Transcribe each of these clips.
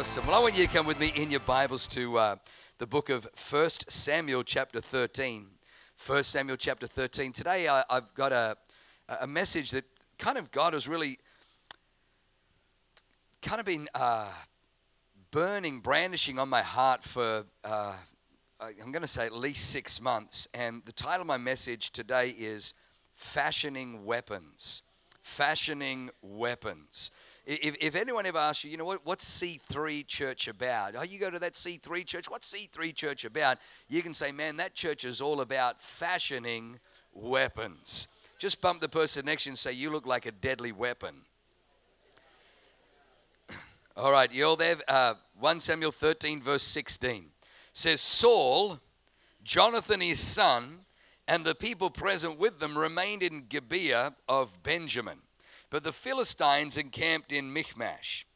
Awesome. Well, I want you to come with me in your Bibles to uh, the book of 1 Samuel, chapter 13. 1 Samuel, chapter 13. Today, I, have got a, a message that kind of God has really kind of been uh, burning, brandishing on my heart for, uh, I'm going to say, at least six months. And the title of my message today is Fashioning Weapons. Fashioning Weapons. If, if anyone ever asks you, you know, what, what's C3 Church about? Oh, you go to that C3 church, what's C3 Church about? You can say, man, that church is all about fashioning weapons. Just bump the person next to you and say, you look like a deadly weapon. All right, you all there? Uh, 1 Samuel 13, verse 16 says, Saul, Jonathan his son, and the people present with them remained in Gibeah of Benjamin. But the Philistines encamped in Michmash.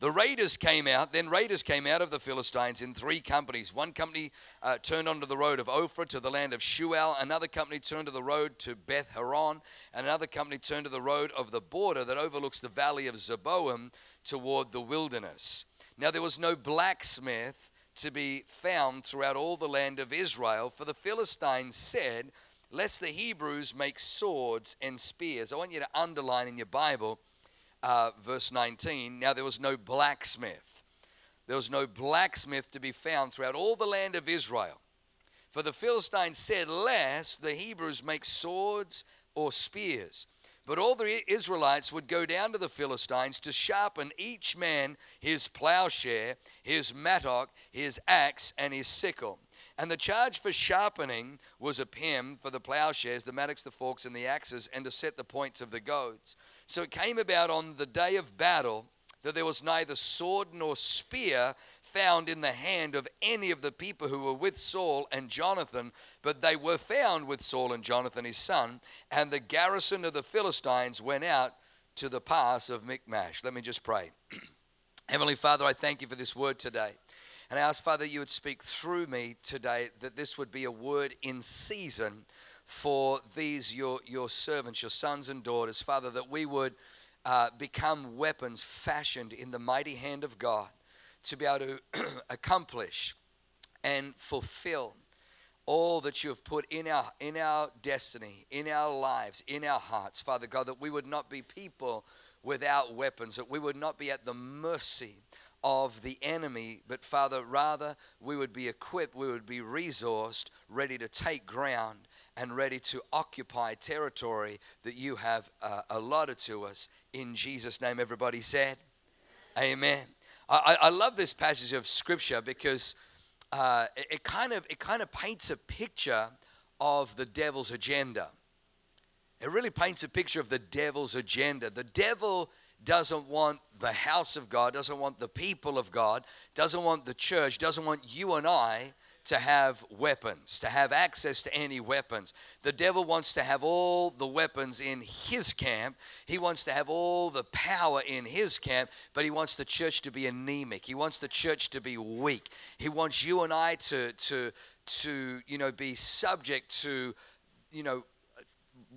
The raiders came out, then raiders came out of the Philistines in three companies. One company uh, turned onto the road of Ophrah to the land of Shual, another company turned to the road to Beth Horon, and another company turned to the road of the border that overlooks the valley of Zeboim toward the wilderness. Now there was no blacksmith to be found throughout all the land of Israel, for the Philistines said, lest the Hebrews make swords and spears. I want you to underline in your Bible uh, verse 19. Now there was no blacksmith. There was no blacksmith to be found throughout all the land of Israel. For the Philistines said, Lest the Hebrews make swords or spears. But all the Israelites would go down to the Philistines to sharpen each man his plowshare, his mattock, his axe, and his sickle. And the charge for sharpening was a pim for the plowshares, the mattocks, the forks, and the axes, and to set the points of the goads. So it came about on the day of battle that there was neither sword nor spear found in the hand of any of the people who were with Saul and Jonathan, but they were found with Saul and Jonathan his son. And the garrison of the Philistines went out to the pass of Michmash. Let me just pray. Heavenly Father, I thank you for this word today. And I ask, Father, you would speak through me today, that this would be a word in season for these, your, your servants, your sons and daughters, Father, that we would uh, become weapons fashioned in the mighty hand of God to be able to accomplish and fulfill all that you have put in our in our destiny, in our lives, in our hearts, Father God, that we would not be people without weapons, that we would not be at the mercy of the enemy, but Father, rather we would be equipped, we would be resourced, ready to take ground and ready to occupy territory that you have uh, allotted to us. In Jesus' name, everybody said, Amen. I, I love this passage of scripture because uh, it, it kind of it kind of paints a picture of the devil's agenda. It really paints a picture of the devil's agenda. The devil doesn't want the house of God, doesn't want the people of God, doesn't want the church, doesn't want you and I to have weapons, to have access to any weapons. The devil wants to have all the weapons in his camp. He wants to have all the power in his camp, but he wants the church to be anemic. He wants the church to be weak. He wants you and I to to to you know be subject to you know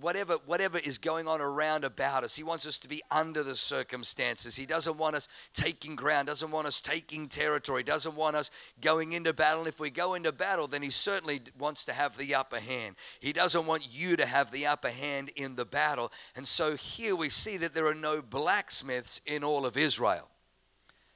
whatever, whatever is going on around about us. He wants us to be under the circumstances. He doesn't want us taking ground, doesn't want us taking territory, doesn't want us going into battle. And if we go into battle, then he certainly wants to have the upper hand. He doesn't want you to have the upper hand in the battle. And so here we see that there are no blacksmiths in all of Israel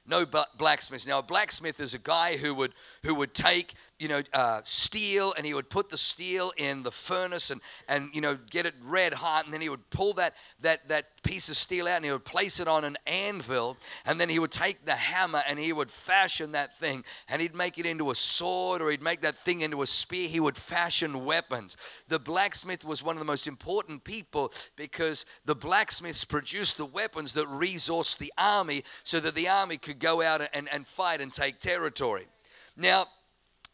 no blacksmiths. Now, a blacksmith is a guy who would who would take you know uh, steel and he would put the steel in the furnace and and you know get it red hot and then he would pull that that that piece of steel out and he would place it on an anvil and then he would take the hammer and he would fashion that thing and he'd make it into a sword or he'd make that thing into a spear. He would fashion weapons. The blacksmith was one of the most important people because the blacksmiths produced the weapons that resourced the army so that the army could go out and, and fight and take territory. Now,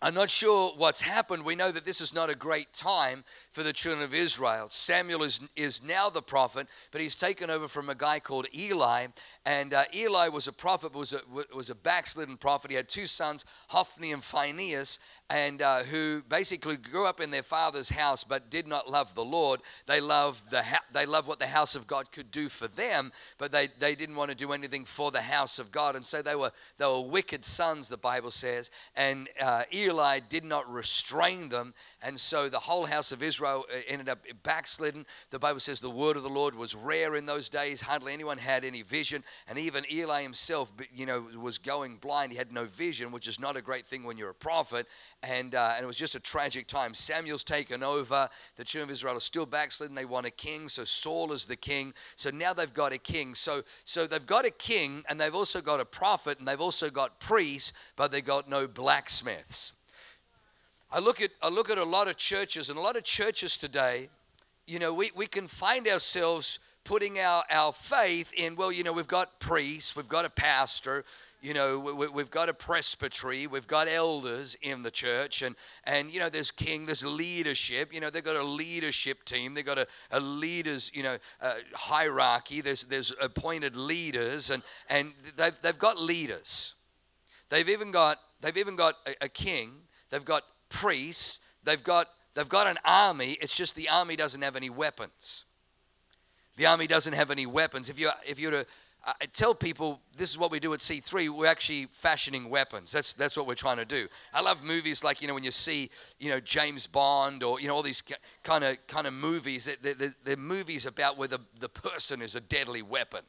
I'm not sure what's happened. We know that this is not a great time for the children of Israel. Samuel is, is now the prophet, but he's taken over from a guy called Eli. And uh, Eli was a prophet, was a, was a backslidden prophet. He had two sons, Hophni and Phinehas. And uh, who basically grew up in their father's house but did not love the Lord. They loved the ha- they loved what the house of God could do for them, but they, they didn't want to do anything for the house of God, and so they were they were wicked sons. The Bible says, and uh, Eli did not restrain them, and so the whole house of Israel uh, ended up backslidden. The Bible says the word of the Lord was rare in those days; hardly anyone had any vision, and even Eli himself, you know, was going blind. He had no vision, which is not a great thing when you're a prophet and, uh, and it was just a tragic time. Samuel's taken over. The children of Israel are still backslidden. They want a king, so Saul is the king. So now they've got a king. So, so they've got a king, and they've also got a prophet, and they've also got priests, but they got no blacksmiths. I look at I look at a lot of churches, and a lot of churches today, you know, we, we can find ourselves putting our, our faith in, well, you know, we've got priests, we've got a pastor, you know we, have got a presbytery we've got elders in the church and and you know there's king there's leadership you know they've got a leadership team they've got a, a leaders you know uh, hierarchy there's there's appointed leaders and and they've, they've got leaders. They've even got they've even got a, a king they've got priests they've got they've got an army it's just the army doesn't have any weapons. The army doesn't have any weapons. If you if you're to I tell people this is what we do at C3. We're actually fashioning weapons. That's that's what we're trying to do. I love movies like you know when you see you know James Bond or you know all these kind of kind of movies. They're, they're, they're movies about where the, the person is a deadly weapon.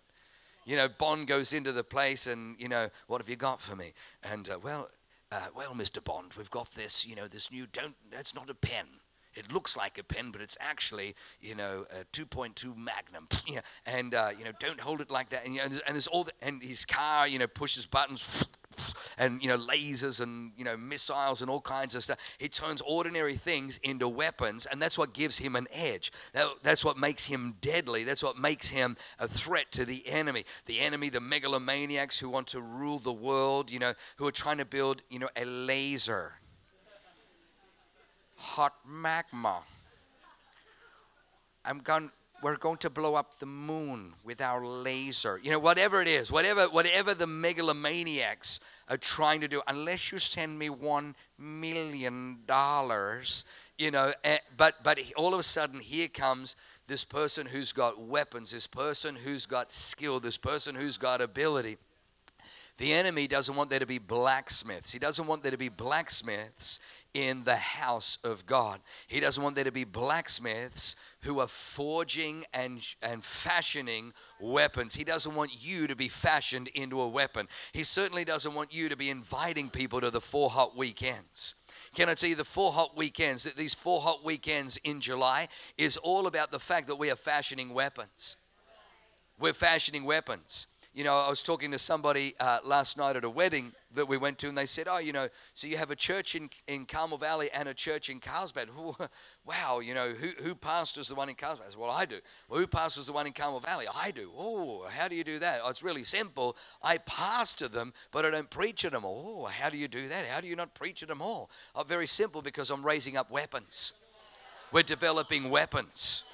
You know Bond goes into the place and you know what have you got for me? And uh, well, uh, well, Mr. Bond, we've got this. You know this new. Don't. That's not a pen. It looks like a pen, but it's actually, you know, a 2.2 Magnum. and, uh, you know, don't hold it like that. And, you know, and, there's, and there's all the, and his car, you know, pushes buttons and, you know, lasers and, you know, missiles and all kinds of stuff. He turns ordinary things into weapons, and that's what gives him an edge. That, that's what makes him deadly. That's what makes him a threat to the enemy. The enemy, the megalomaniacs who want to rule the world, you know, who are trying to build, you know, a laser hot magma. I'm going we're going to blow up the moon with our laser. You know, whatever it is, whatever whatever the megalomaniacs are trying to do, unless you send me one million dollars, you know. Eh, but but all of a sudden, here comes this person who's got weapons, this person who's got skill, this person who's got ability. The enemy doesn't want there to be blacksmiths. He doesn't want there to be blacksmiths in the house of God. He doesn't want there to be blacksmiths who are forging and, and fashioning weapons. He doesn't want you to be fashioned into a weapon. He certainly doesn't want you to be inviting people to the four hot weekends. Can I tell you the four hot weekends, that these four hot weekends in July is all about the fact that we are fashioning weapons. We're fashioning weapons. You know, I was talking to somebody uh, last night at a wedding that we went to, and they said, "Oh, you know, so you have a church in, in Carmel Valley and a church in Carlsbad. wow, you know, who, who pastors the one in Carlsbad?" I said, "Well, I do." Well, who pastors the one in Carmel Valley? I do. Oh, how do you do that? Oh, it's really simple. I pastor them, but I don't preach at them all. Oh, how do you do that? How do you not preach at them all? Oh, very simple, because I'm raising up weapons. We're developing weapons.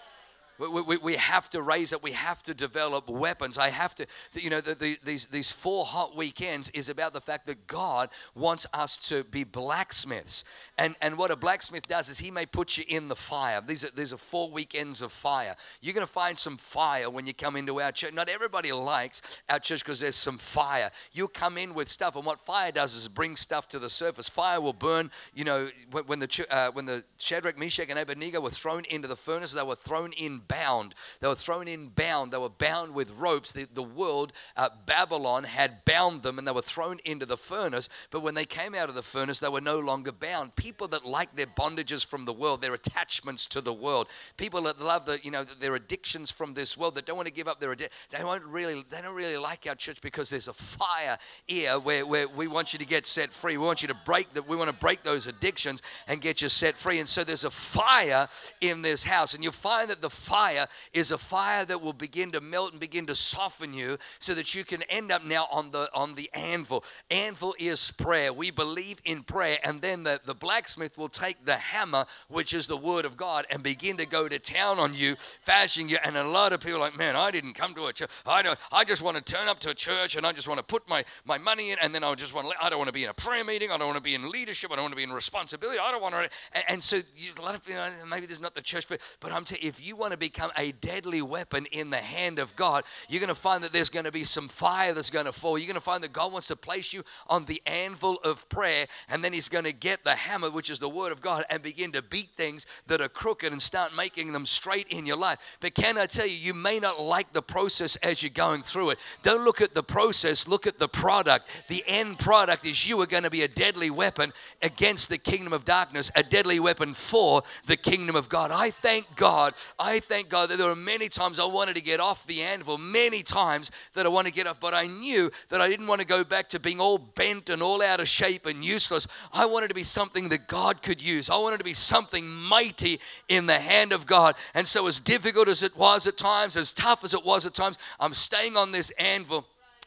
We, we, we, have to raise it. We have to develop weapons. I have to, you know, the, the, these, these four hot weekends is about the fact that God wants us to be blacksmiths. And, and what a blacksmith does is he may put you in the fire. These are, these are four weekends of fire. You're going to find some fire when you come into our church. Not everybody likes our church because there's some fire. You'll come in with stuff, and what fire does is bring stuff to the surface. Fire will burn, you know, when the, uh, when the Shadrach, Meshach, and Abednego were thrown into the furnace, they were thrown in bound. They were thrown in bound. They were bound with ropes. The, the world, uh, Babylon, had bound them and they were thrown into the furnace. But when they came out of the furnace, they were no longer bound. People that like their bondages from the world, their attachments to the world, people that love the, you know, their addictions from this world, that don't want to give up their addiction, they won't really, they don't really like our church because there's a fire here where, where we want you to get set free. We want you to break that. We want to break those addictions and get you set free. And so there's a fire in this house, and you'll find that the fire fire is a fire that will begin to melt and begin to soften you so that you can end up now on the on the anvil. Anvil is prayer. We believe in prayer, and then the, the blacksmith will take the hammer, which is the word of God, and begin to go to town on you, fashioning you. And a lot of people like, man, I didn't come to a church. I don't I just want to turn up to a church and I just want to put my, my money in, and then I just want to I don't want to be in a prayer meeting, I don't want to be in leadership, I don't want to be in responsibility, I don't want to and, and so you, a lot of you know, maybe there's not the church for but I'm you, if you want to become a deadly weapon in the hand of God, you're going to find that there's going to be some fire that's going to fall. You're going to find that God wants to place you on the anvil of prayer, and then He's going to get the hammer, which is the Word of God, and begin to beat things that are crooked and start making them straight in your life. But can I tell you, you may not like the process as you're going through it. Don't look at the process, look at the product. The end product is you are going to be a deadly weapon against the kingdom of darkness, a deadly weapon for the kingdom of God. I thank God. I thank God that there were many times I wanted to get off the anvil, many times that I want to get off, but I knew that I didn't want to go back to being all bent and all out of shape and useless. I wanted to be something that God could use. I wanted to be something mighty in the hand of God. And so, as difficult as it was at times, as tough as it was at times, I'm staying on this anvil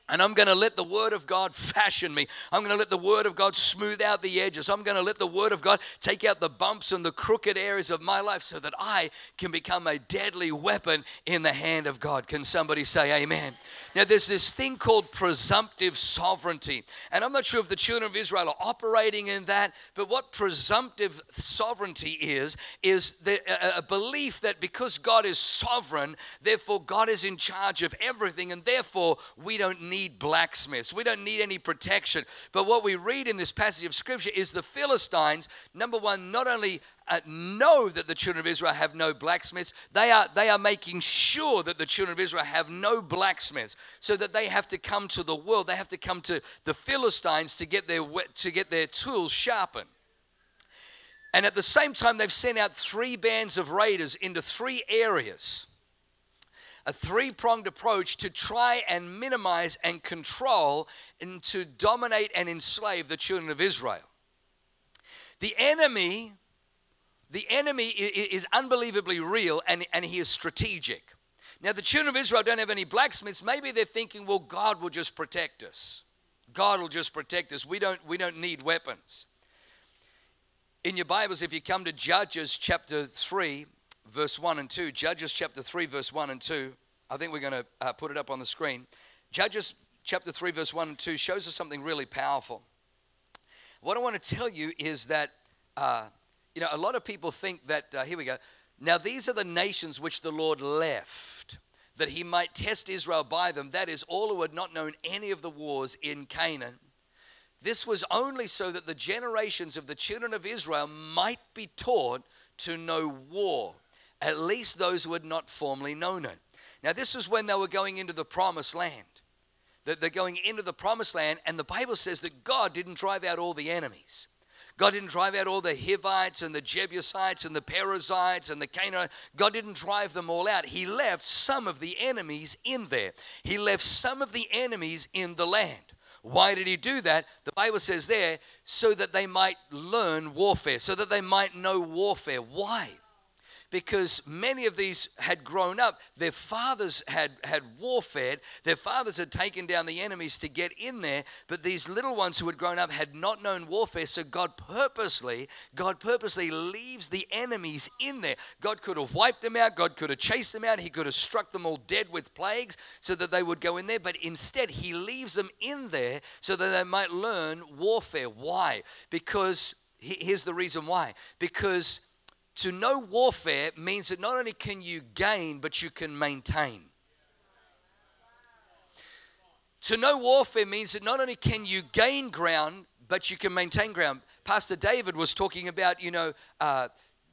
and I'm going to let the Word of God fashion me. I'm going to let the Word of God smooth out the edges. I'm going to let the Word of God take out the bumps and the crooked areas of my life so that I can become a deadly weapon in the hand of God. Can somebody say amen? Now, there's this thing called presumptive sovereignty. And I'm not sure if the children of Israel are operating in that, but what presumptive sovereignty is, is the, a, a belief that because God is sovereign, therefore God is in charge of everything, and therefore we don't need need blacksmiths. We don't need any protection. But what we read in this passage of scripture is the Philistines, number one, not only uh, know that the children of Israel have no blacksmiths, they are, they are making sure that the children of Israel have no blacksmiths, so that they have to come to the world, they have to come to the Philistines to get their, to get their tools sharpened. And at the same time, they've sent out three bands of raiders into three areas a three pronged approach to try and minimize and control and to dominate and enslave the children of Israel. The enemy, the enemy is unbelievably real and, and he is strategic. Now, the children of Israel don't have any blacksmiths. Maybe they're thinking, well, God will just protect us. God will just protect us. We don't, we don't need weapons. In your Bibles, if you come to Judges chapter 3, verse 1 and 2. Judges chapter 3, verse 1 and 2. I think we're going to uh, put it up on the screen. Judges chapter 3, verse 1 and 2 shows us something really powerful. What I want to tell you is that, uh, you know, a lot of people think that, uh, here we go. Now, these are the nations which the Lord left, that he might test Israel by them. That is, all who had not known any of the wars in Canaan. This was only so that the generations of the children of Israel might be taught to know war at least those who had not formerly known it. Now, this is when they were going into the promised land. They're going into the promised land, and the Bible says that God didn't drive out all the enemies. God didn't drive out all the Hivites and the Jebusites and the Perizzites and the Canaanites. God didn't drive them all out. He left some of the enemies in there. He left some of the enemies in the land. Why did he do that? The Bible says there, so that they might learn warfare, so that they might know warfare. Why? Because many of these had grown up. Their fathers had, had warfared, their fathers had taken down the enemies to get in there, but these little ones who had grown up had not known warfare. So God purposely, God purposely leaves the enemies in there. God could have wiped them out, God could have chased them out, He could have struck them all dead with plagues so that they would go in there, but instead He leaves them in there so that they might learn warfare. Why? Because here's the reason why. Because to know warfare means that not only can you gain, but you can maintain. To know warfare means that not only can you gain ground, but you can maintain ground. Pastor David was talking about, you know, uh,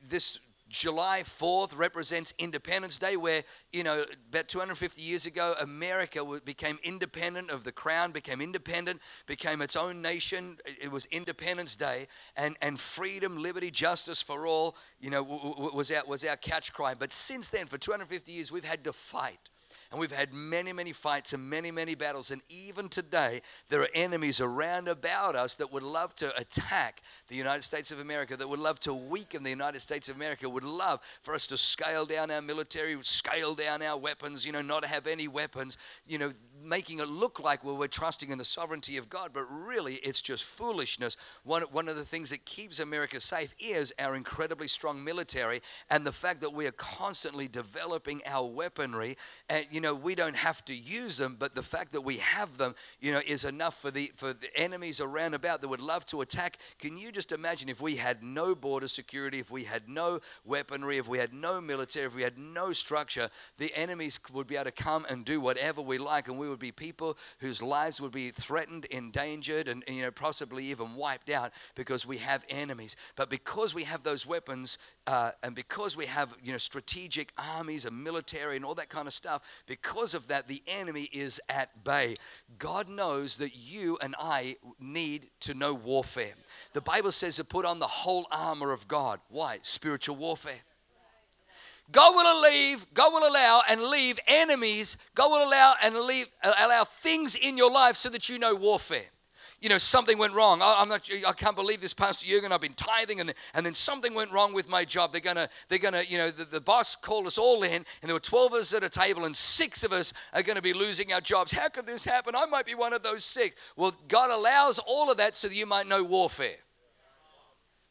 this July 4th represents Independence Day, where, you know, about 250 years ago, America became independent of the crown, became independent, became its own nation. It was Independence Day, and, and freedom, liberty, justice for all, you know, was our, was our catch cry. But since then, for 250 years, we've had to fight And we've had many, many fights and many, many battles. And even today, there are enemies around about us that would love to attack the United States of America, that would love to weaken the United States of America, would love for us to scale down our military, scale down our weapons, you know, not have any weapons, you know, making it look like well, we're trusting in the sovereignty of God, but really it's just foolishness. One, one of the things that keeps America safe is our incredibly strong military and the fact that we are constantly developing our weaponry. And, you know, we don't have to use them, but the fact that we have them, you know, is enough for the, for the enemies around about that would love to attack. Can you just imagine if we had no border security, if we had no weaponry, if we had no military, if we had no structure, the enemies would be able to come and do whatever we like, and we would be people whose lives would be threatened, endangered, and, you know, possibly even wiped out because we have enemies. But because we have those weapons, uh, and because we have, you know, strategic armies and military and all that kind of stuff, because of that, the enemy is at bay. God knows that you and I need to know warfare. The Bible says to put on the whole armor of God. Why? Spiritual warfare. God will leave, God will allow and leave enemies. God will allow and leave allow things in your life so that you know warfare you know, something went wrong. I, am not, I can't believe this, Pastor Jurgen. I've been tithing, and, and then something went wrong with my job. They're gonna, they're gonna, you know, the, the boss called us all in, and there were 12 of us at a table, and six of us are gonna be losing our jobs. How could this happen? I might be one of those six. Well, God allows all of that so that you might know warfare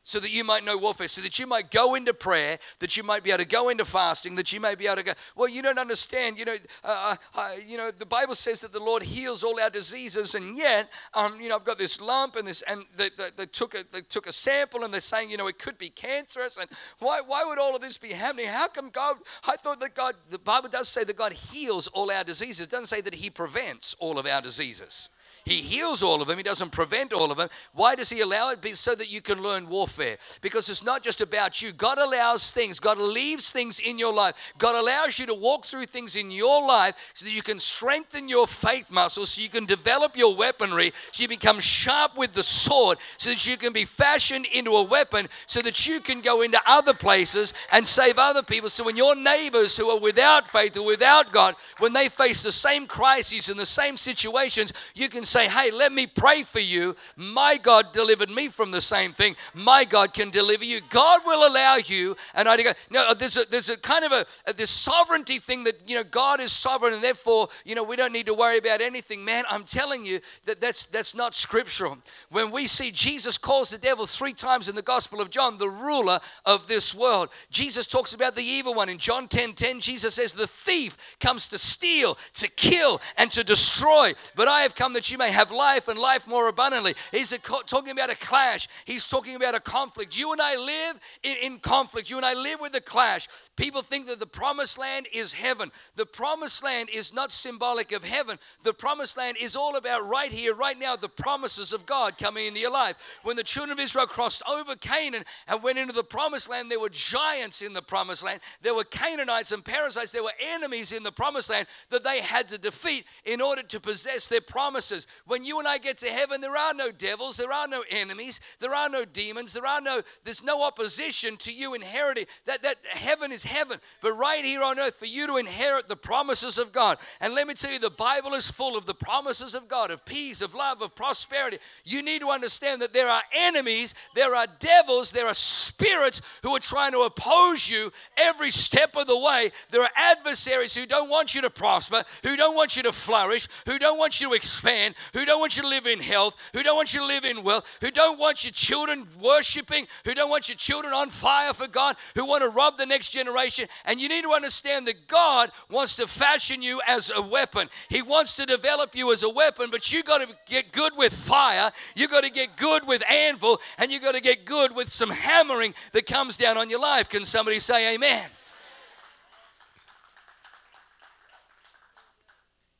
so that you might know warfare, so that you might go into prayer, that you might be able to go into fasting, that you may be able to go. Well, you don't understand. You know, uh, uh, uh, you know, the Bible says that the Lord heals all our diseases, and yet, um, you know, I've got this lump and this, and they, they, they, took a they took a sample, and they're saying, you know, it could be cancerous, and why why would all of this be happening? How come God? I thought that God. The Bible does say that God heals all our diseases. It doesn't say that He prevents all of our diseases. He heals all of them, He doesn't prevent all of them. Why does He allow it? Be so that you can learn warfare. Because it's not just about you. God allows things, God leaves things in your life. God allows you to walk through things in your life so that you can strengthen your faith muscles, so you can develop your weaponry, so you become sharp with the sword, so that you can be fashioned into a weapon, so that you can go into other places and save other people. So when your neighbors who are without faith or without God, when they face the same crises and the same situations, you can say, Hey, let me pray for you. My God delivered me from the same thing. My God can deliver you. God will allow you. And I go, no, uh, there's a, there's a kind of a, a this sovereignty thing that, you know, God is sovereign and therefore, you know, we don't need to worry about anything. Man, I'm telling you that that's, that's not scriptural. When we see Jesus calls the devil three times in the Gospel of John, the ruler of this world, Jesus talks about the evil one. In John 10 10, Jesus says, The thief comes to steal, to kill, and to destroy. But I have come that you may may have life and life more abundantly. He's a, talking about a clash. He's talking about a conflict. You and I live in, in conflict. You and I live with a clash. People think that the promised land is heaven. The promised land is not symbolic of heaven. The promised land is all about right here, right now, the promises of God coming into your life. When the children of Israel crossed over Canaan and went into the promised land, there were giants in the promised land. There were Canaanites and Perizzites. There were enemies in the promised land that they had to defeat in order to possess their promises. When you and I get to heaven, there are no devils, there are no enemies, there are no demons, there are no, there's no opposition to you inheriting. That, that heaven is heaven. But right here on earth, for you to inherit the promises of God. And let me tell you, the Bible is full of the promises of God, of peace, of love, of prosperity. You need to understand that there are enemies, there are devils, there are spirits who are trying to oppose you every step of the way. There are adversaries who don't want you to prosper, who don't want you to flourish, who don't want you to expand, who don't want you to live in health, who don't want you to live in wealth, who don't want your children worshiping, who don't want your children on fire for God, who want to rob the next generation. And you need to understand that God wants to fashion you as a weapon. He wants to develop you as a weapon, but you got to get good with fire, you got to get good with anvil, and you got to get good with some hammering that comes down on your life. Can somebody say amen?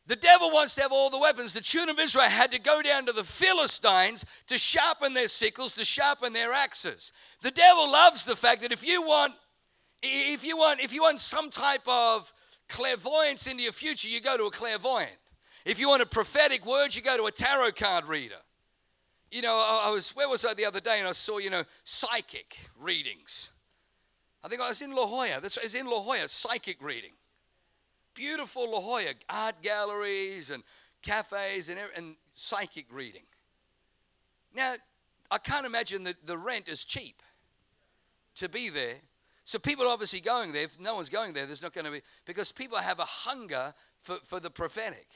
The devil wants to have all the weapons. The children of Israel had to go down to the Philistines to sharpen their sickles, to sharpen their axes. The devil loves the fact that if you want, if you want, if you want some type of clairvoyance into your future, you go to a clairvoyant. If you want a prophetic word, you go to a tarot card reader. You know, I was where was I the other day, and I saw you know psychic readings. I think I was in La Jolla. That's it's in La Jolla, psychic reading. Beautiful La Jolla, art galleries and cafes and, and psychic reading. Now, I can't imagine that the rent is cheap to be there. So people are obviously going there. If no one's going there, there's not going to be, because people have a hunger for, for the prophetic.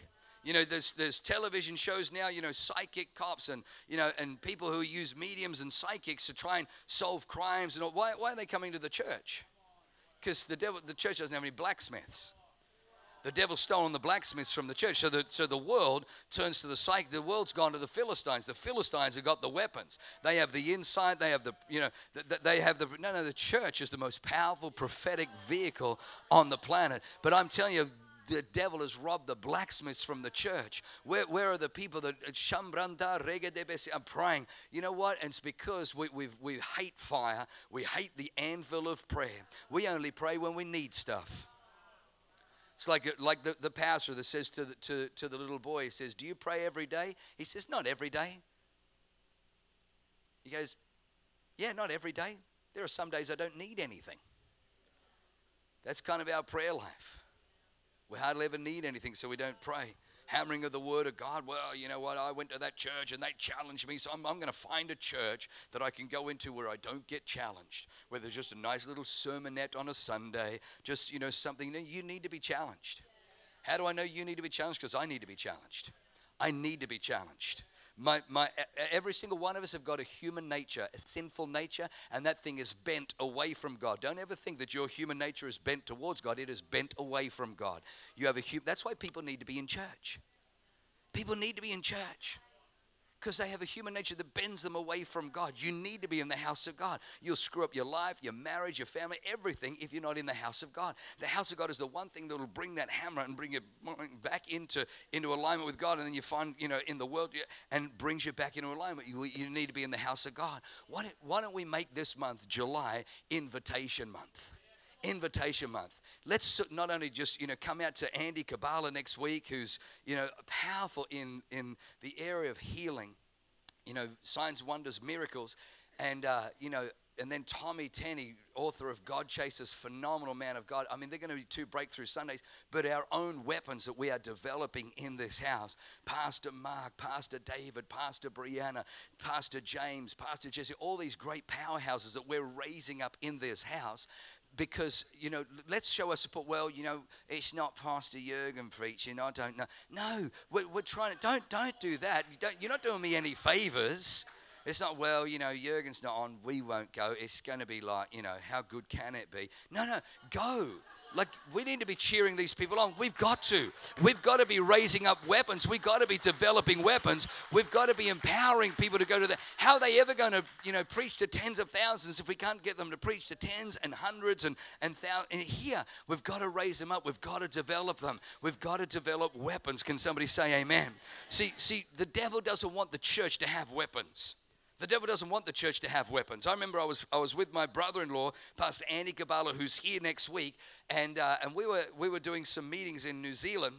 You know, there's, there's television shows now, you know, psychic cops and, you know, and people who use mediums and psychics to try and solve crimes. And all. Why, why are they coming to the church? Because the devil, the church doesn't have any blacksmiths. The devil's stolen the blacksmiths from the church. So the, so the world turns to the psych. The world's gone to the Philistines. The Philistines have got the weapons. They have the insight. They have the, you know, they have the, no, no, the church is the most powerful prophetic vehicle on the planet. But I'm telling you, the devil has robbed the blacksmiths from the church. Where, where are the people that uh, Shambranda I'm praying? You know what? And it's because we, we we hate fire. We hate the anvil of prayer. We only pray when we need stuff. It's like, uh, like the, the pastor that says to the, to, to the little boy, he says, Do you pray every day? He says, Not every day. He goes, Yeah, not every day. There are some days I don't need anything. That's kind of our prayer life. We hardly ever need anything, so we don't pray. Hammering of the word of God. Well, you know what? I went to that church and they challenged me, so I'm, I'm going to find a church that I can go into where I don't get challenged, where there's just a nice little sermonette on a Sunday, just, you know, something. You need to be challenged. How do I know you need to be challenged? Because I need to be challenged. I need to be challenged. My, my, every single one of us have got a human nature, a sinful nature, and that thing is bent away from God. Don't ever think that your human nature is bent towards God. It is bent away from God. You have a that's why people need to be in church. People need to be in church because they have a human nature that bends them away from God. You need to be in the house of God. You'll screw up your life, your marriage, your family, everything if you're not in the house of God. The house of God is the one thing that will bring that hammer and bring it back into, into alignment with God. And then you find, you know, in the world and brings you back into alignment. You, you need to be in the house of God. Why don't, why don't we make this month, July, invitation month? Invitation month let's not only just you know come out to Andy Kabbalah next week, who's you know powerful in in the area of healing, you know signs, wonders, miracles, and uh, you know. And then Tommy Tenney, author of God Chasers, phenomenal man of God. I mean, they're going to be two breakthrough Sundays, but our own weapons that we are developing in this house Pastor Mark, Pastor David, Pastor Brianna, Pastor James, Pastor Jesse, all these great powerhouses that we're raising up in this house because you know let's show our support well you know it's not pastor jürgen preaching i don't know. No we're, we're trying to don't don't do that. You don't, you're not doing me any favors. It's not well you know jürgen's not on we won't go. It's going to be like you know how good can it be? No no go like, we need to be cheering these people on. We've got to. We've got to be raising up weapons. We've got to be developing weapons. We've got to be empowering people to go to the. How are they ever going to, you know, preach to tens of thousands if we can't get them to preach to tens and hundreds and, and thousands? And here, we've got to raise them up. We've got to develop them. We've got to develop weapons. Can somebody say amen? See, see, the devil doesn't want the church to have weapons. The devil doesn't want the church to have weapons. I remember I was, I was with my brother in law, Pastor Andy Kabbalah, who's here next week, and, uh, and we, were, we were doing some meetings in New Zealand.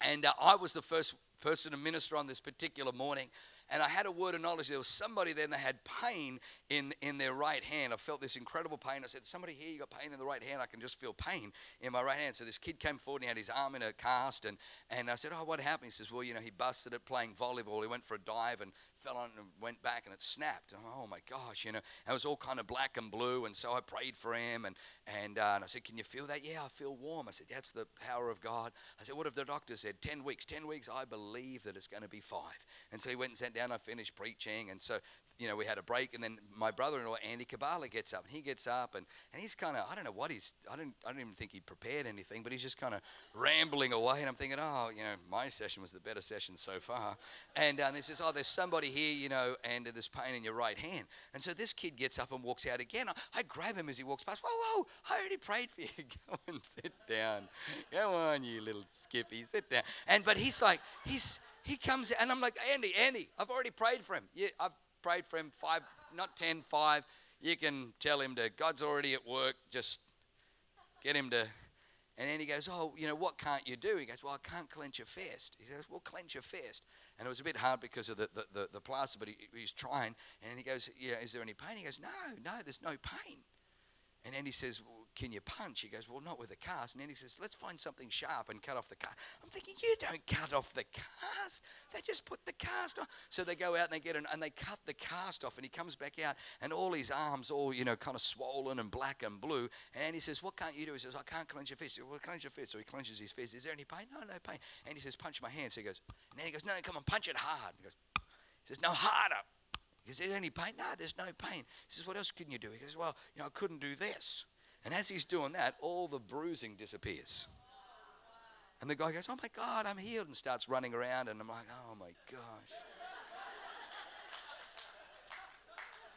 And uh, I was the first person to minister on this particular morning and I had a word of knowledge. There was somebody there and they had pain in, in their right hand. I felt this incredible pain. I said, Somebody here, you got pain in the right hand? I can just feel pain in my right hand. So this kid came forward and he had his arm in a cast. And, and I said, Oh, what happened? He says, Well, you know, he busted it playing volleyball. He went for a dive and fell on and went back and it snapped. And, oh my gosh, you know, it was all kind of black and blue. And so I prayed for him and, and, uh, and I said, Can you feel that? Yeah, I feel warm. I said, That's the power of God. I said, What if the doctor said 10 weeks? 10 weeks, I believe that it's going to be five. And so he went and sat down. I finished preaching. And so you know, we had a break, and then my brother-in-law Andy Kabbalah gets up, and he gets up, and, and he's kind of I don't know what he's I don't I don't even think he prepared anything, but he's just kind of rambling away, and I'm thinking, oh, you know, my session was the better session so far, and, uh, he says, oh, there's somebody here, you know, and there's pain in your right hand, and so this kid gets up and walks out again. I, I grab him as he walks past. Whoa, whoa! I already prayed for you. Go and sit down. Go on, you little Skippy, sit down. And but he's like he's he comes and I'm like, Andy, Andy, I've already prayed for him. Yeah, I've prayed for him five, not ten, five. You can tell him to, God's already at work, just get him to. And then he goes, Oh, you know, what can't you do? He goes, Well, I can't clench your fist. He says, Well, clench your fist. And it was a bit hard because of the, the, the, the plaster, but he, he's trying. And then he goes, Yeah, is there any pain? He goes, No, no, there's no pain. And he says, well, can you punch? He goes, well, not with a cast. And then he says, let's find something sharp and cut off the cast. I'm thinking, you don't cut off the cast. They just put the cast on. So they go out and they get an, and they cut the cast off. And he comes back out and all his arms all, you know, kind of swollen and black and blue. And he says, what can't you do? He says, I can't clench your fist. Well, clench your fist. So he clenches his fist. Is there any pain? No, no pain. And he says, punch my hand. So he goes, and then he goes, no, no, come on, punch it hard. He goes, he says, no, harder. Says, is there any pain? No, there's no pain. He says, what else can you do? He goes, well, you know, I couldn't do this. And as he's doing that, all the bruising disappears. And the guy goes, Oh my God, I'm healed, and starts running around. And I'm like, Oh my gosh.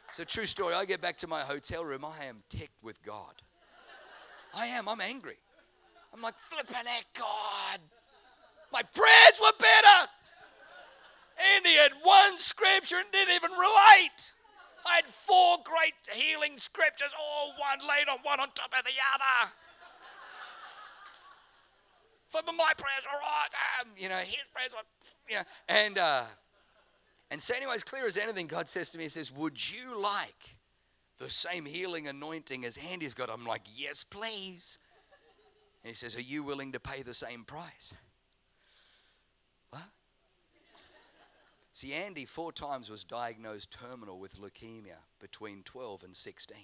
It's a true story. I get back to my hotel room, I am ticked with God. I am, I'm angry. I'm like, flipping at God. My prayers were better. And he had one scripture and didn't even relate. I had four great healing scriptures, all one laid on one on top of the other. Of my prayers were right, um, you know, his prayers were, you know, and uh, and so, anyway, as clear as anything, God says to me, He says, "Would you like the same healing anointing as Andy's got?" I'm like, "Yes, please." And he says, "Are you willing to pay the same price?" See, Andy four times was diagnosed terminal with leukemia between 12 and 16.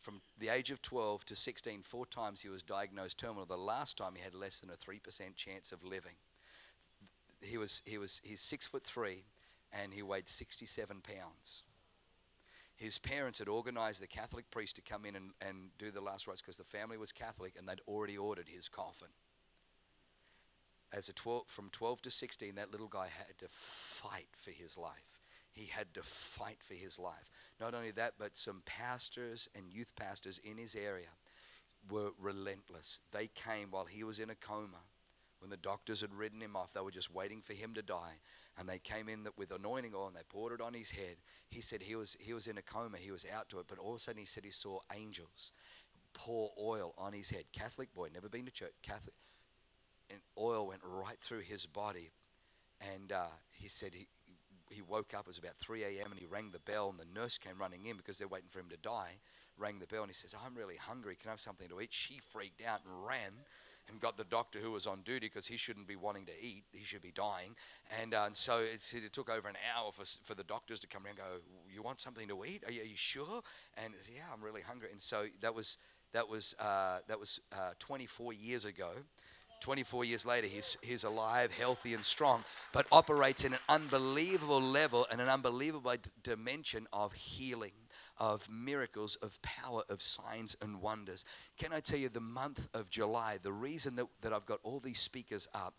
From the age of 12 to 16, four times he was diagnosed terminal. The last time he had less than a 3% chance of living. He was, he was, he's six foot three and he weighed 67 pounds. His parents had organized the Catholic priest to come in and, and do the last rites because the family was Catholic and they'd already ordered his coffin as a 12, from 12 to 16, that little guy had to fight for his life. He had to fight for his life. Not only that, but some pastors and youth pastors in his area were relentless. They came while he was in a coma. When the doctors had written him off, they were just waiting for him to die. And they came in with anointing oil and they poured it on his head. He said he was, he was in a coma, he was out to it, but all of a sudden he said he saw angels pour oil on his head. Catholic boy, never been to church, Catholic and oil went right through his body. And uh, he said he, he woke up, it was about 3 a.m., and he rang the bell, and the nurse came running in because they're waiting for him to die. Rang the bell, and he says, I'm really hungry. Can I have something to eat? She freaked out and ran and got the doctor who was on duty because he shouldn't be wanting to eat. He should be dying. And, uh, and so it, it, took over an hour for, for the doctors to come around and go, You want something to eat? Are you, are you sure? And Yeah, I'm really hungry. And so that was, that was, uh, that was uh, 24 years ago. 24 years later, he's, he's alive, healthy, and strong, but operates in an unbelievable level and an unbelievable dimension of healing, of miracles, of power, of signs and wonders. Can I tell you, the month of July, the reason that, that I've got all these speakers up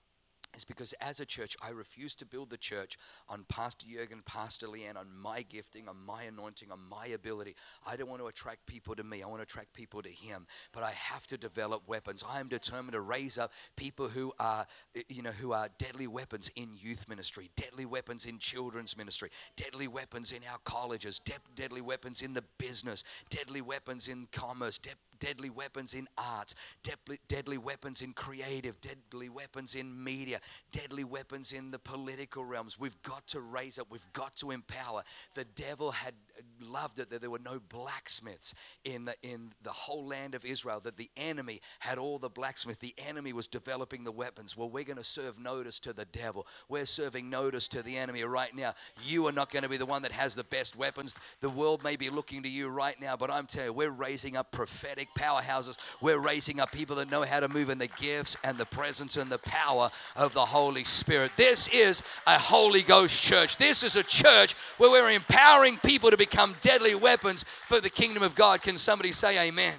is because as a church, I refuse to build the church on Pastor Jurgen, Pastor Leanne, on my gifting, on my anointing, on my ability. I don't want to attract people to me. I want to attract people to Him. But I have to develop weapons. I am determined to raise up people who are, you know, who are deadly weapons in youth ministry, deadly weapons in children's ministry, deadly weapons in our colleges, de- deadly weapons in the business, deadly weapons in commerce, de- deadly weapons in arts, deadly, deadly weapons in creative, deadly weapons in media, deadly weapons in the political realms. We've got to raise up, we've got to empower. The devil had loved it that there were no blacksmiths in the, in the whole land of Israel, that the enemy had all the blacksmith. The enemy was developing the weapons. Well, we're going to serve notice to the devil. We're serving notice to the enemy right now. You are not going to be the one that has the best weapons. The world may be looking to you right now, but I'm telling you, we're raising up prophetic powerhouses. We're raising up people that know how to move in the gifts and the presence and the power of the Holy Spirit. This is a Holy Ghost church. This is a church where we're empowering people to become deadly weapons for the kingdom of God. Can somebody say amen?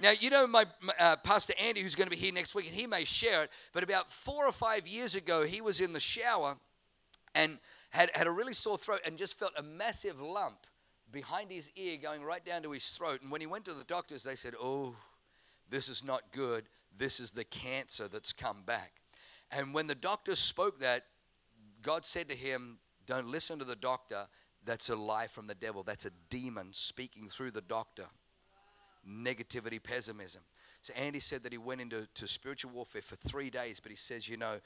Now, you know, my uh, Pastor Andy, who's going to be here next week, and he may share it, but about four or five years ago, he was in the shower and had, had a really sore throat and just felt a massive lump behind his ear going right down to his throat. And when he went to the doctors, they said, Oh, this is not good. This is the cancer that's come back. And when the doctors spoke that, God said to him, Don't listen to the doctor. That's a lie from the devil. That's a demon speaking through the doctor. negativity, pessimism. So Andy said that he went into to spiritual warfare for three days, but he says, you know,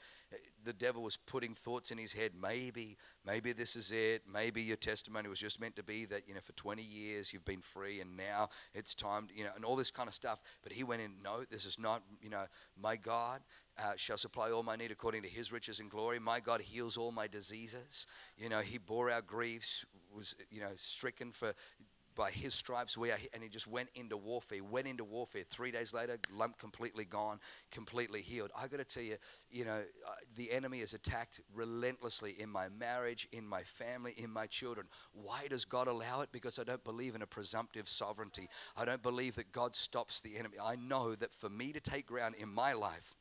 the devil was putting thoughts in his head. Maybe, maybe this is it. Maybe your testimony was just meant to be that, you know, for 20 years you've been free and now it's time, you know, and all this kind of stuff. But he went in, no, this is not, you know, my God uh, shall supply all my need according to his riches and glory. My God heals all my diseases. You know, he bore our griefs, was, you know, stricken for by his stripes. We are and he just went into warfare went into warfare. Three days later lump completely gone completely healed. I got to tell you you know uh, the enemy is attacked relentlessly in my marriage in my family in my children. Why does god allow it? Because i don't believe in a presumptive sovereignty. I don't believe that god stops the enemy. I know that for me to take ground in my life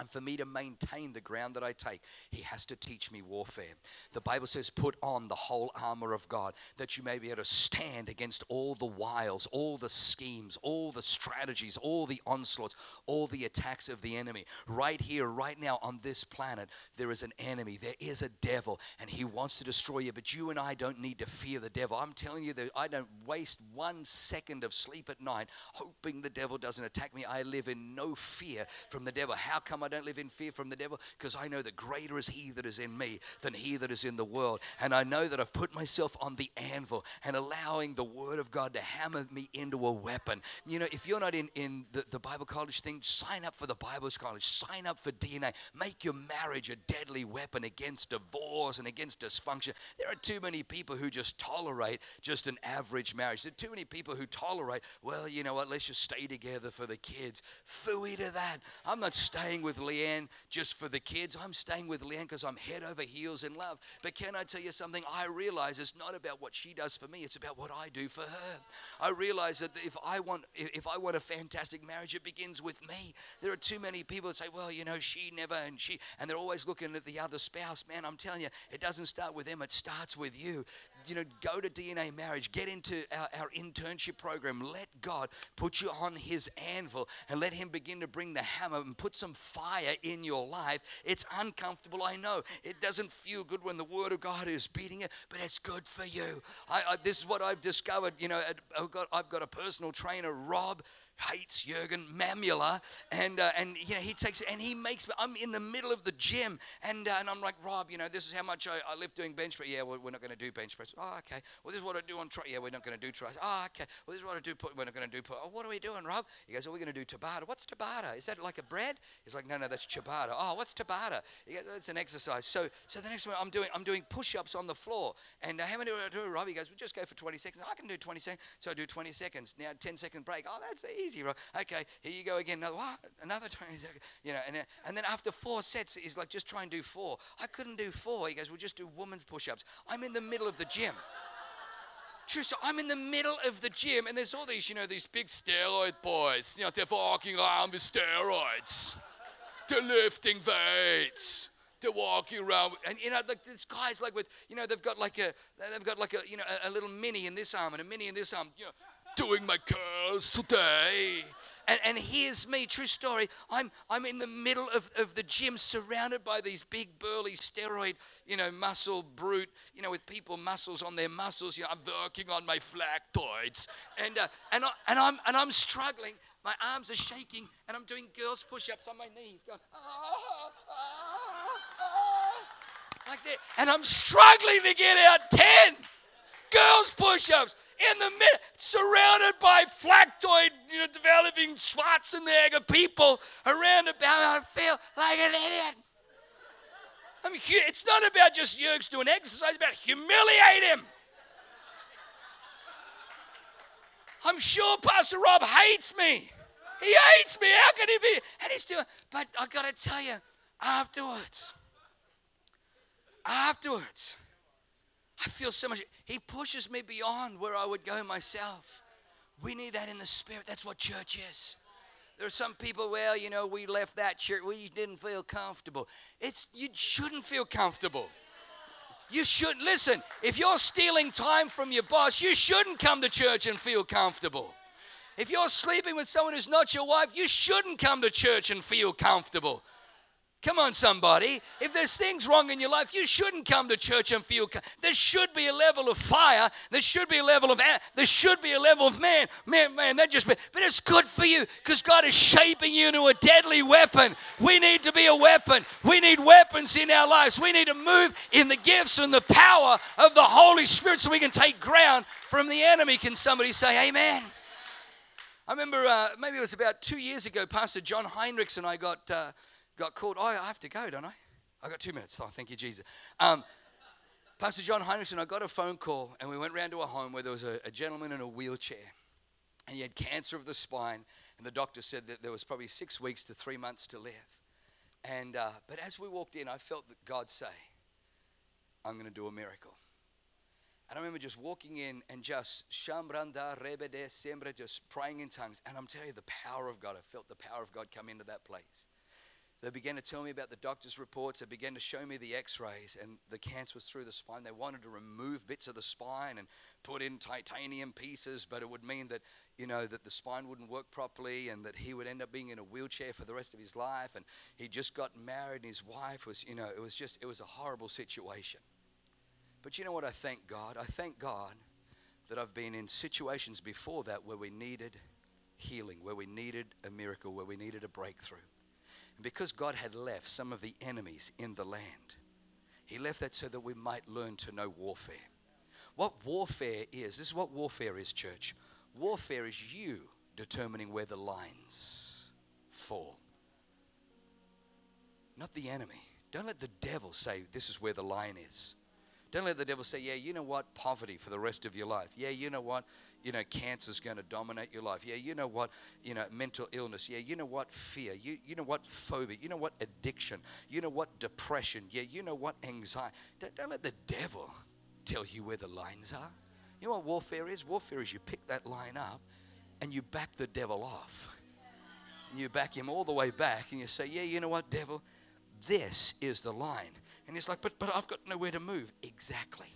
and for me to maintain the ground that I take, he has to teach me warfare. The Bible says, Put on the whole armor of God, that you may be able to stand against all the wiles, all the schemes, all the strategies, all the onslaughts, all the attacks of the enemy. Right here, right now on this planet, there is an enemy. There is a devil, and he wants to destroy you. But you and I don't need to fear the devil. I'm telling you that I don't waste one second of sleep at night hoping the devil doesn't attack me. I live in no fear from the devil. How come I don't live in fear from the devil because I know that greater is he that is in me than he that is in the world. And I know that I've put myself on the anvil and allowing the word of God to hammer me into a weapon. You know, if you're not in, in the, the Bible college thing, sign up for the Bible college, sign up for DNA. Make your marriage a deadly weapon against divorce and against dysfunction. There are too many people who just tolerate just an average marriage. There are too many people who tolerate, well, you know what, let's just stay together for the kids. Fooey to that. I'm not staying with with Leanne just for the kids. I'm staying with Leanne because I'm head over heels in love. But can I tell you something? I realize it's not about what she does for me, it's about what I do for her. I realize that if I want if I want a fantastic marriage, it begins with me. There are too many people that say, well, you know, she never and she and they're always looking at the other spouse. Man, I'm telling you, it doesn't start with them, it starts with you you know, go to DNA Marriage, get into our, our internship program. Let God put you on His anvil and let Him begin to bring the hammer and put some fire in your life. It's uncomfortable, I know. It doesn't feel good when the Word of God is beating it, but it's good for you. I, I, this is what I've discovered. You know, I've oh got, I've got a personal trainer, Rob hates Jurgen Mamula, and uh, and you know he takes and he makes. I'm in the middle of the gym, and uh, and I'm like Rob, you know this is how much I, I live doing bench press. Yeah, we're, not going to do bench press. Oh, okay. Well, this is what I do on try. Yeah, we're not going to do tries. Oh, okay. Well, this is what I do. Put, We're not going to do. Put, Oh, what are we doing, Rob? He goes, oh, we're going to do Tabata. What's Tabata? Is that like a bread? He's like, no, no, that's Ciabatta. Oh, what's Tabata? He goes, that's an exercise. So so the next one I'm doing I'm doing push-ups on the floor, and uh, how many do I do, Rob? He goes, well, just go for 20 seconds. I can do 20 seconds. So I do 20 seconds. Now 10 second break. Oh, that's easy, Rob. Okay, here you go again. Another, what? Another 20 seconds. You know, and then, and then after four sets, he's like, just try and do four. I couldn't do four. He goes, well, just do women's push ups. I'm in the middle of the gym. True so I'm in the middle of the gym, and there's all these, you know, these big steroid boys. You know, they're walking around with steroids. They're lifting weights they're walking around and you know like this guy's like with you know they've got like a they've got like a you know a, a little mini in this arm and a mini in this arm you know doing my curls today. And, and here's me, true story. I'm, I'm in the middle of, of the gym surrounded by these big, burly, steroid, you know, muscle brute, you know, with people muscles on their muscles. You know, I'm working on my flactoids. And, uh, and, I, and, I'm, and I'm struggling. My arms are shaking, and I'm doing girls' push ups on my knees, going, ah, ah, ah, like that. And I'm struggling to get out 10 girls' push ups in the middle, surrounded by flactoid, you know, developing Schwarzenegger people around about. I feel like an idiot. I mean, it's not about just Yerks doing exercise, it's about humiliate him. I'm sure Pastor Rob hates me. He hates me. How can he be? And he's doing, but I got to tell you, afterwards, afterwards, I feel so much. He pushes me beyond where I would go myself. We need that in the spirit. That's what church is. There are some people, well, you know, we left that church. We didn't feel comfortable. It's you shouldn't feel comfortable. You should listen. If you're stealing time from your boss, you shouldn't come to church and feel comfortable. If you're sleeping with someone who's not your wife, you shouldn't come to church and feel comfortable. Come on, somebody. If there's things wrong in your life, you shouldn't come to church and feel. There should be a level of fire. There should be a level of. There should be a level of man, man, man. That just. But it's good for you because God is shaping you into a deadly weapon. We need to be a weapon. We need weapons in our lives. We need to move in the gifts and the power of the Holy Spirit so we can take ground from the enemy. Can somebody say Amen? I remember uh, maybe it was about two years ago. Pastor John Heinrichs and I got. Uh, got called. Oh, I have to go, don't I? I got two minutes. Oh, thank you, Jesus. Um, Pastor John Heinrichs, I got a phone call, and we went round to a home where there was a, a gentleman in a wheelchair, and he had cancer of the spine, and the doctor said that there was probably six weeks to three months to live. And uh, but as we walked in, I felt that God say, "I'm going to do a miracle." And I remember just walking in and just shambranda rebede sembra, just praying in tongues. And I'm telling you, the power of God. I felt the power of God come into that place. They began to tell me about the doctor's reports. They began to show me the x rays, and the cancer was through the spine. They wanted to remove bits of the spine and put in titanium pieces, but it would mean that, you know, that the spine wouldn't work properly and that he would end up being in a wheelchair for the rest of his life. And he just got married, and his wife was, you know, it was just, it was a horrible situation. But you know what? I thank God. I thank God that I've been in situations before that where we needed healing, where we needed a miracle, where we needed a breakthrough. Because God had left some of the enemies in the land, He left that so that we might learn to know warfare. What warfare is, this is what warfare is, church. Warfare is you determining where the lines fall, not the enemy. Don't let the devil say, This is where the line is. Don't let the devil say, Yeah, you know what? Poverty for the rest of your life. Yeah, you know what? You know, cancer's going to dominate your life. Yeah, you know what, you know, mental illness. Yeah, you know what, fear. You, you know what, phobia. You know what, addiction. You know what, depression. Yeah, you know what, anxiety. Don't, don't let the devil tell you where the lines are. You know what warfare is? Warfare is you pick that line up and you back the devil off. And you back him all the way back and you say, Yeah, you know what, devil? This is the line. And he's like, But but I've got nowhere to move. Exactly.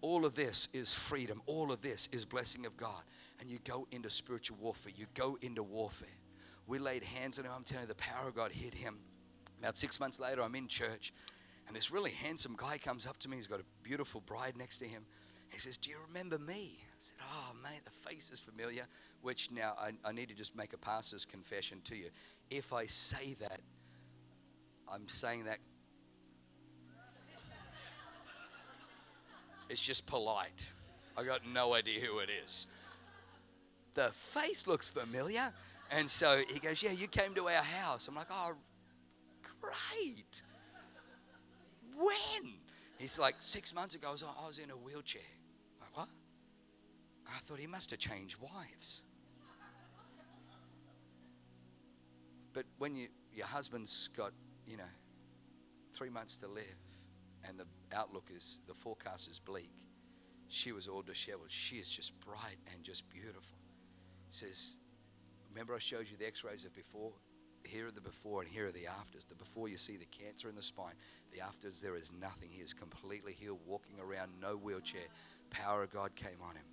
All of this is freedom. All of this is blessing of God. And you go into spiritual warfare. You go into warfare. We laid hands on him. I'm telling you, the power of God hit him. About six months later, I'm in church, and this really handsome guy comes up to me. He's got a beautiful bride next to him. He says, Do you remember me? I said, Oh, man, the face is familiar. Which now I, I need to just make a pastor's confession to you. If I say that, I'm saying that It's just polite. I got no idea who it is. The face looks familiar. And so he goes, Yeah, you came to our house. I'm like, Oh, great. When? He's like, Six months ago, I was, I was in a wheelchair. I'm like, what? I thought he must have changed wives. But when you, your husband's got, you know, three months to live, and the outlook is, the forecast is bleak. She was all disheveled. She is just bright and just beautiful. Says, Remember, I showed you the x rays of before? Here are the before and here are the afters. The before you see the cancer in the spine, the afters there is nothing. He is completely healed, walking around, no wheelchair. Power of God came on him.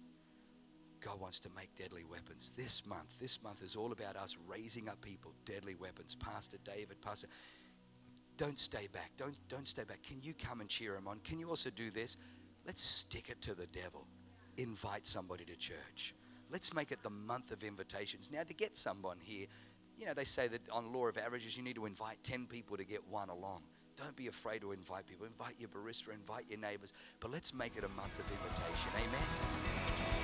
God wants to make deadly weapons. This month, this month is all about us raising up people, deadly weapons. Pastor David, Pastor, don't stay back. Don't, don't stay back. Can you come and cheer him on? Can you also do this? Let's stick it to the devil. Invite somebody to church. Let's make it the month of invitations. Now, to get someone here, you know, they say that on law of averages, you need to invite 10 people to get one along. Don't be afraid to invite people. Invite your barista, invite your neighbors. But let's make it a month of invitation. Amen.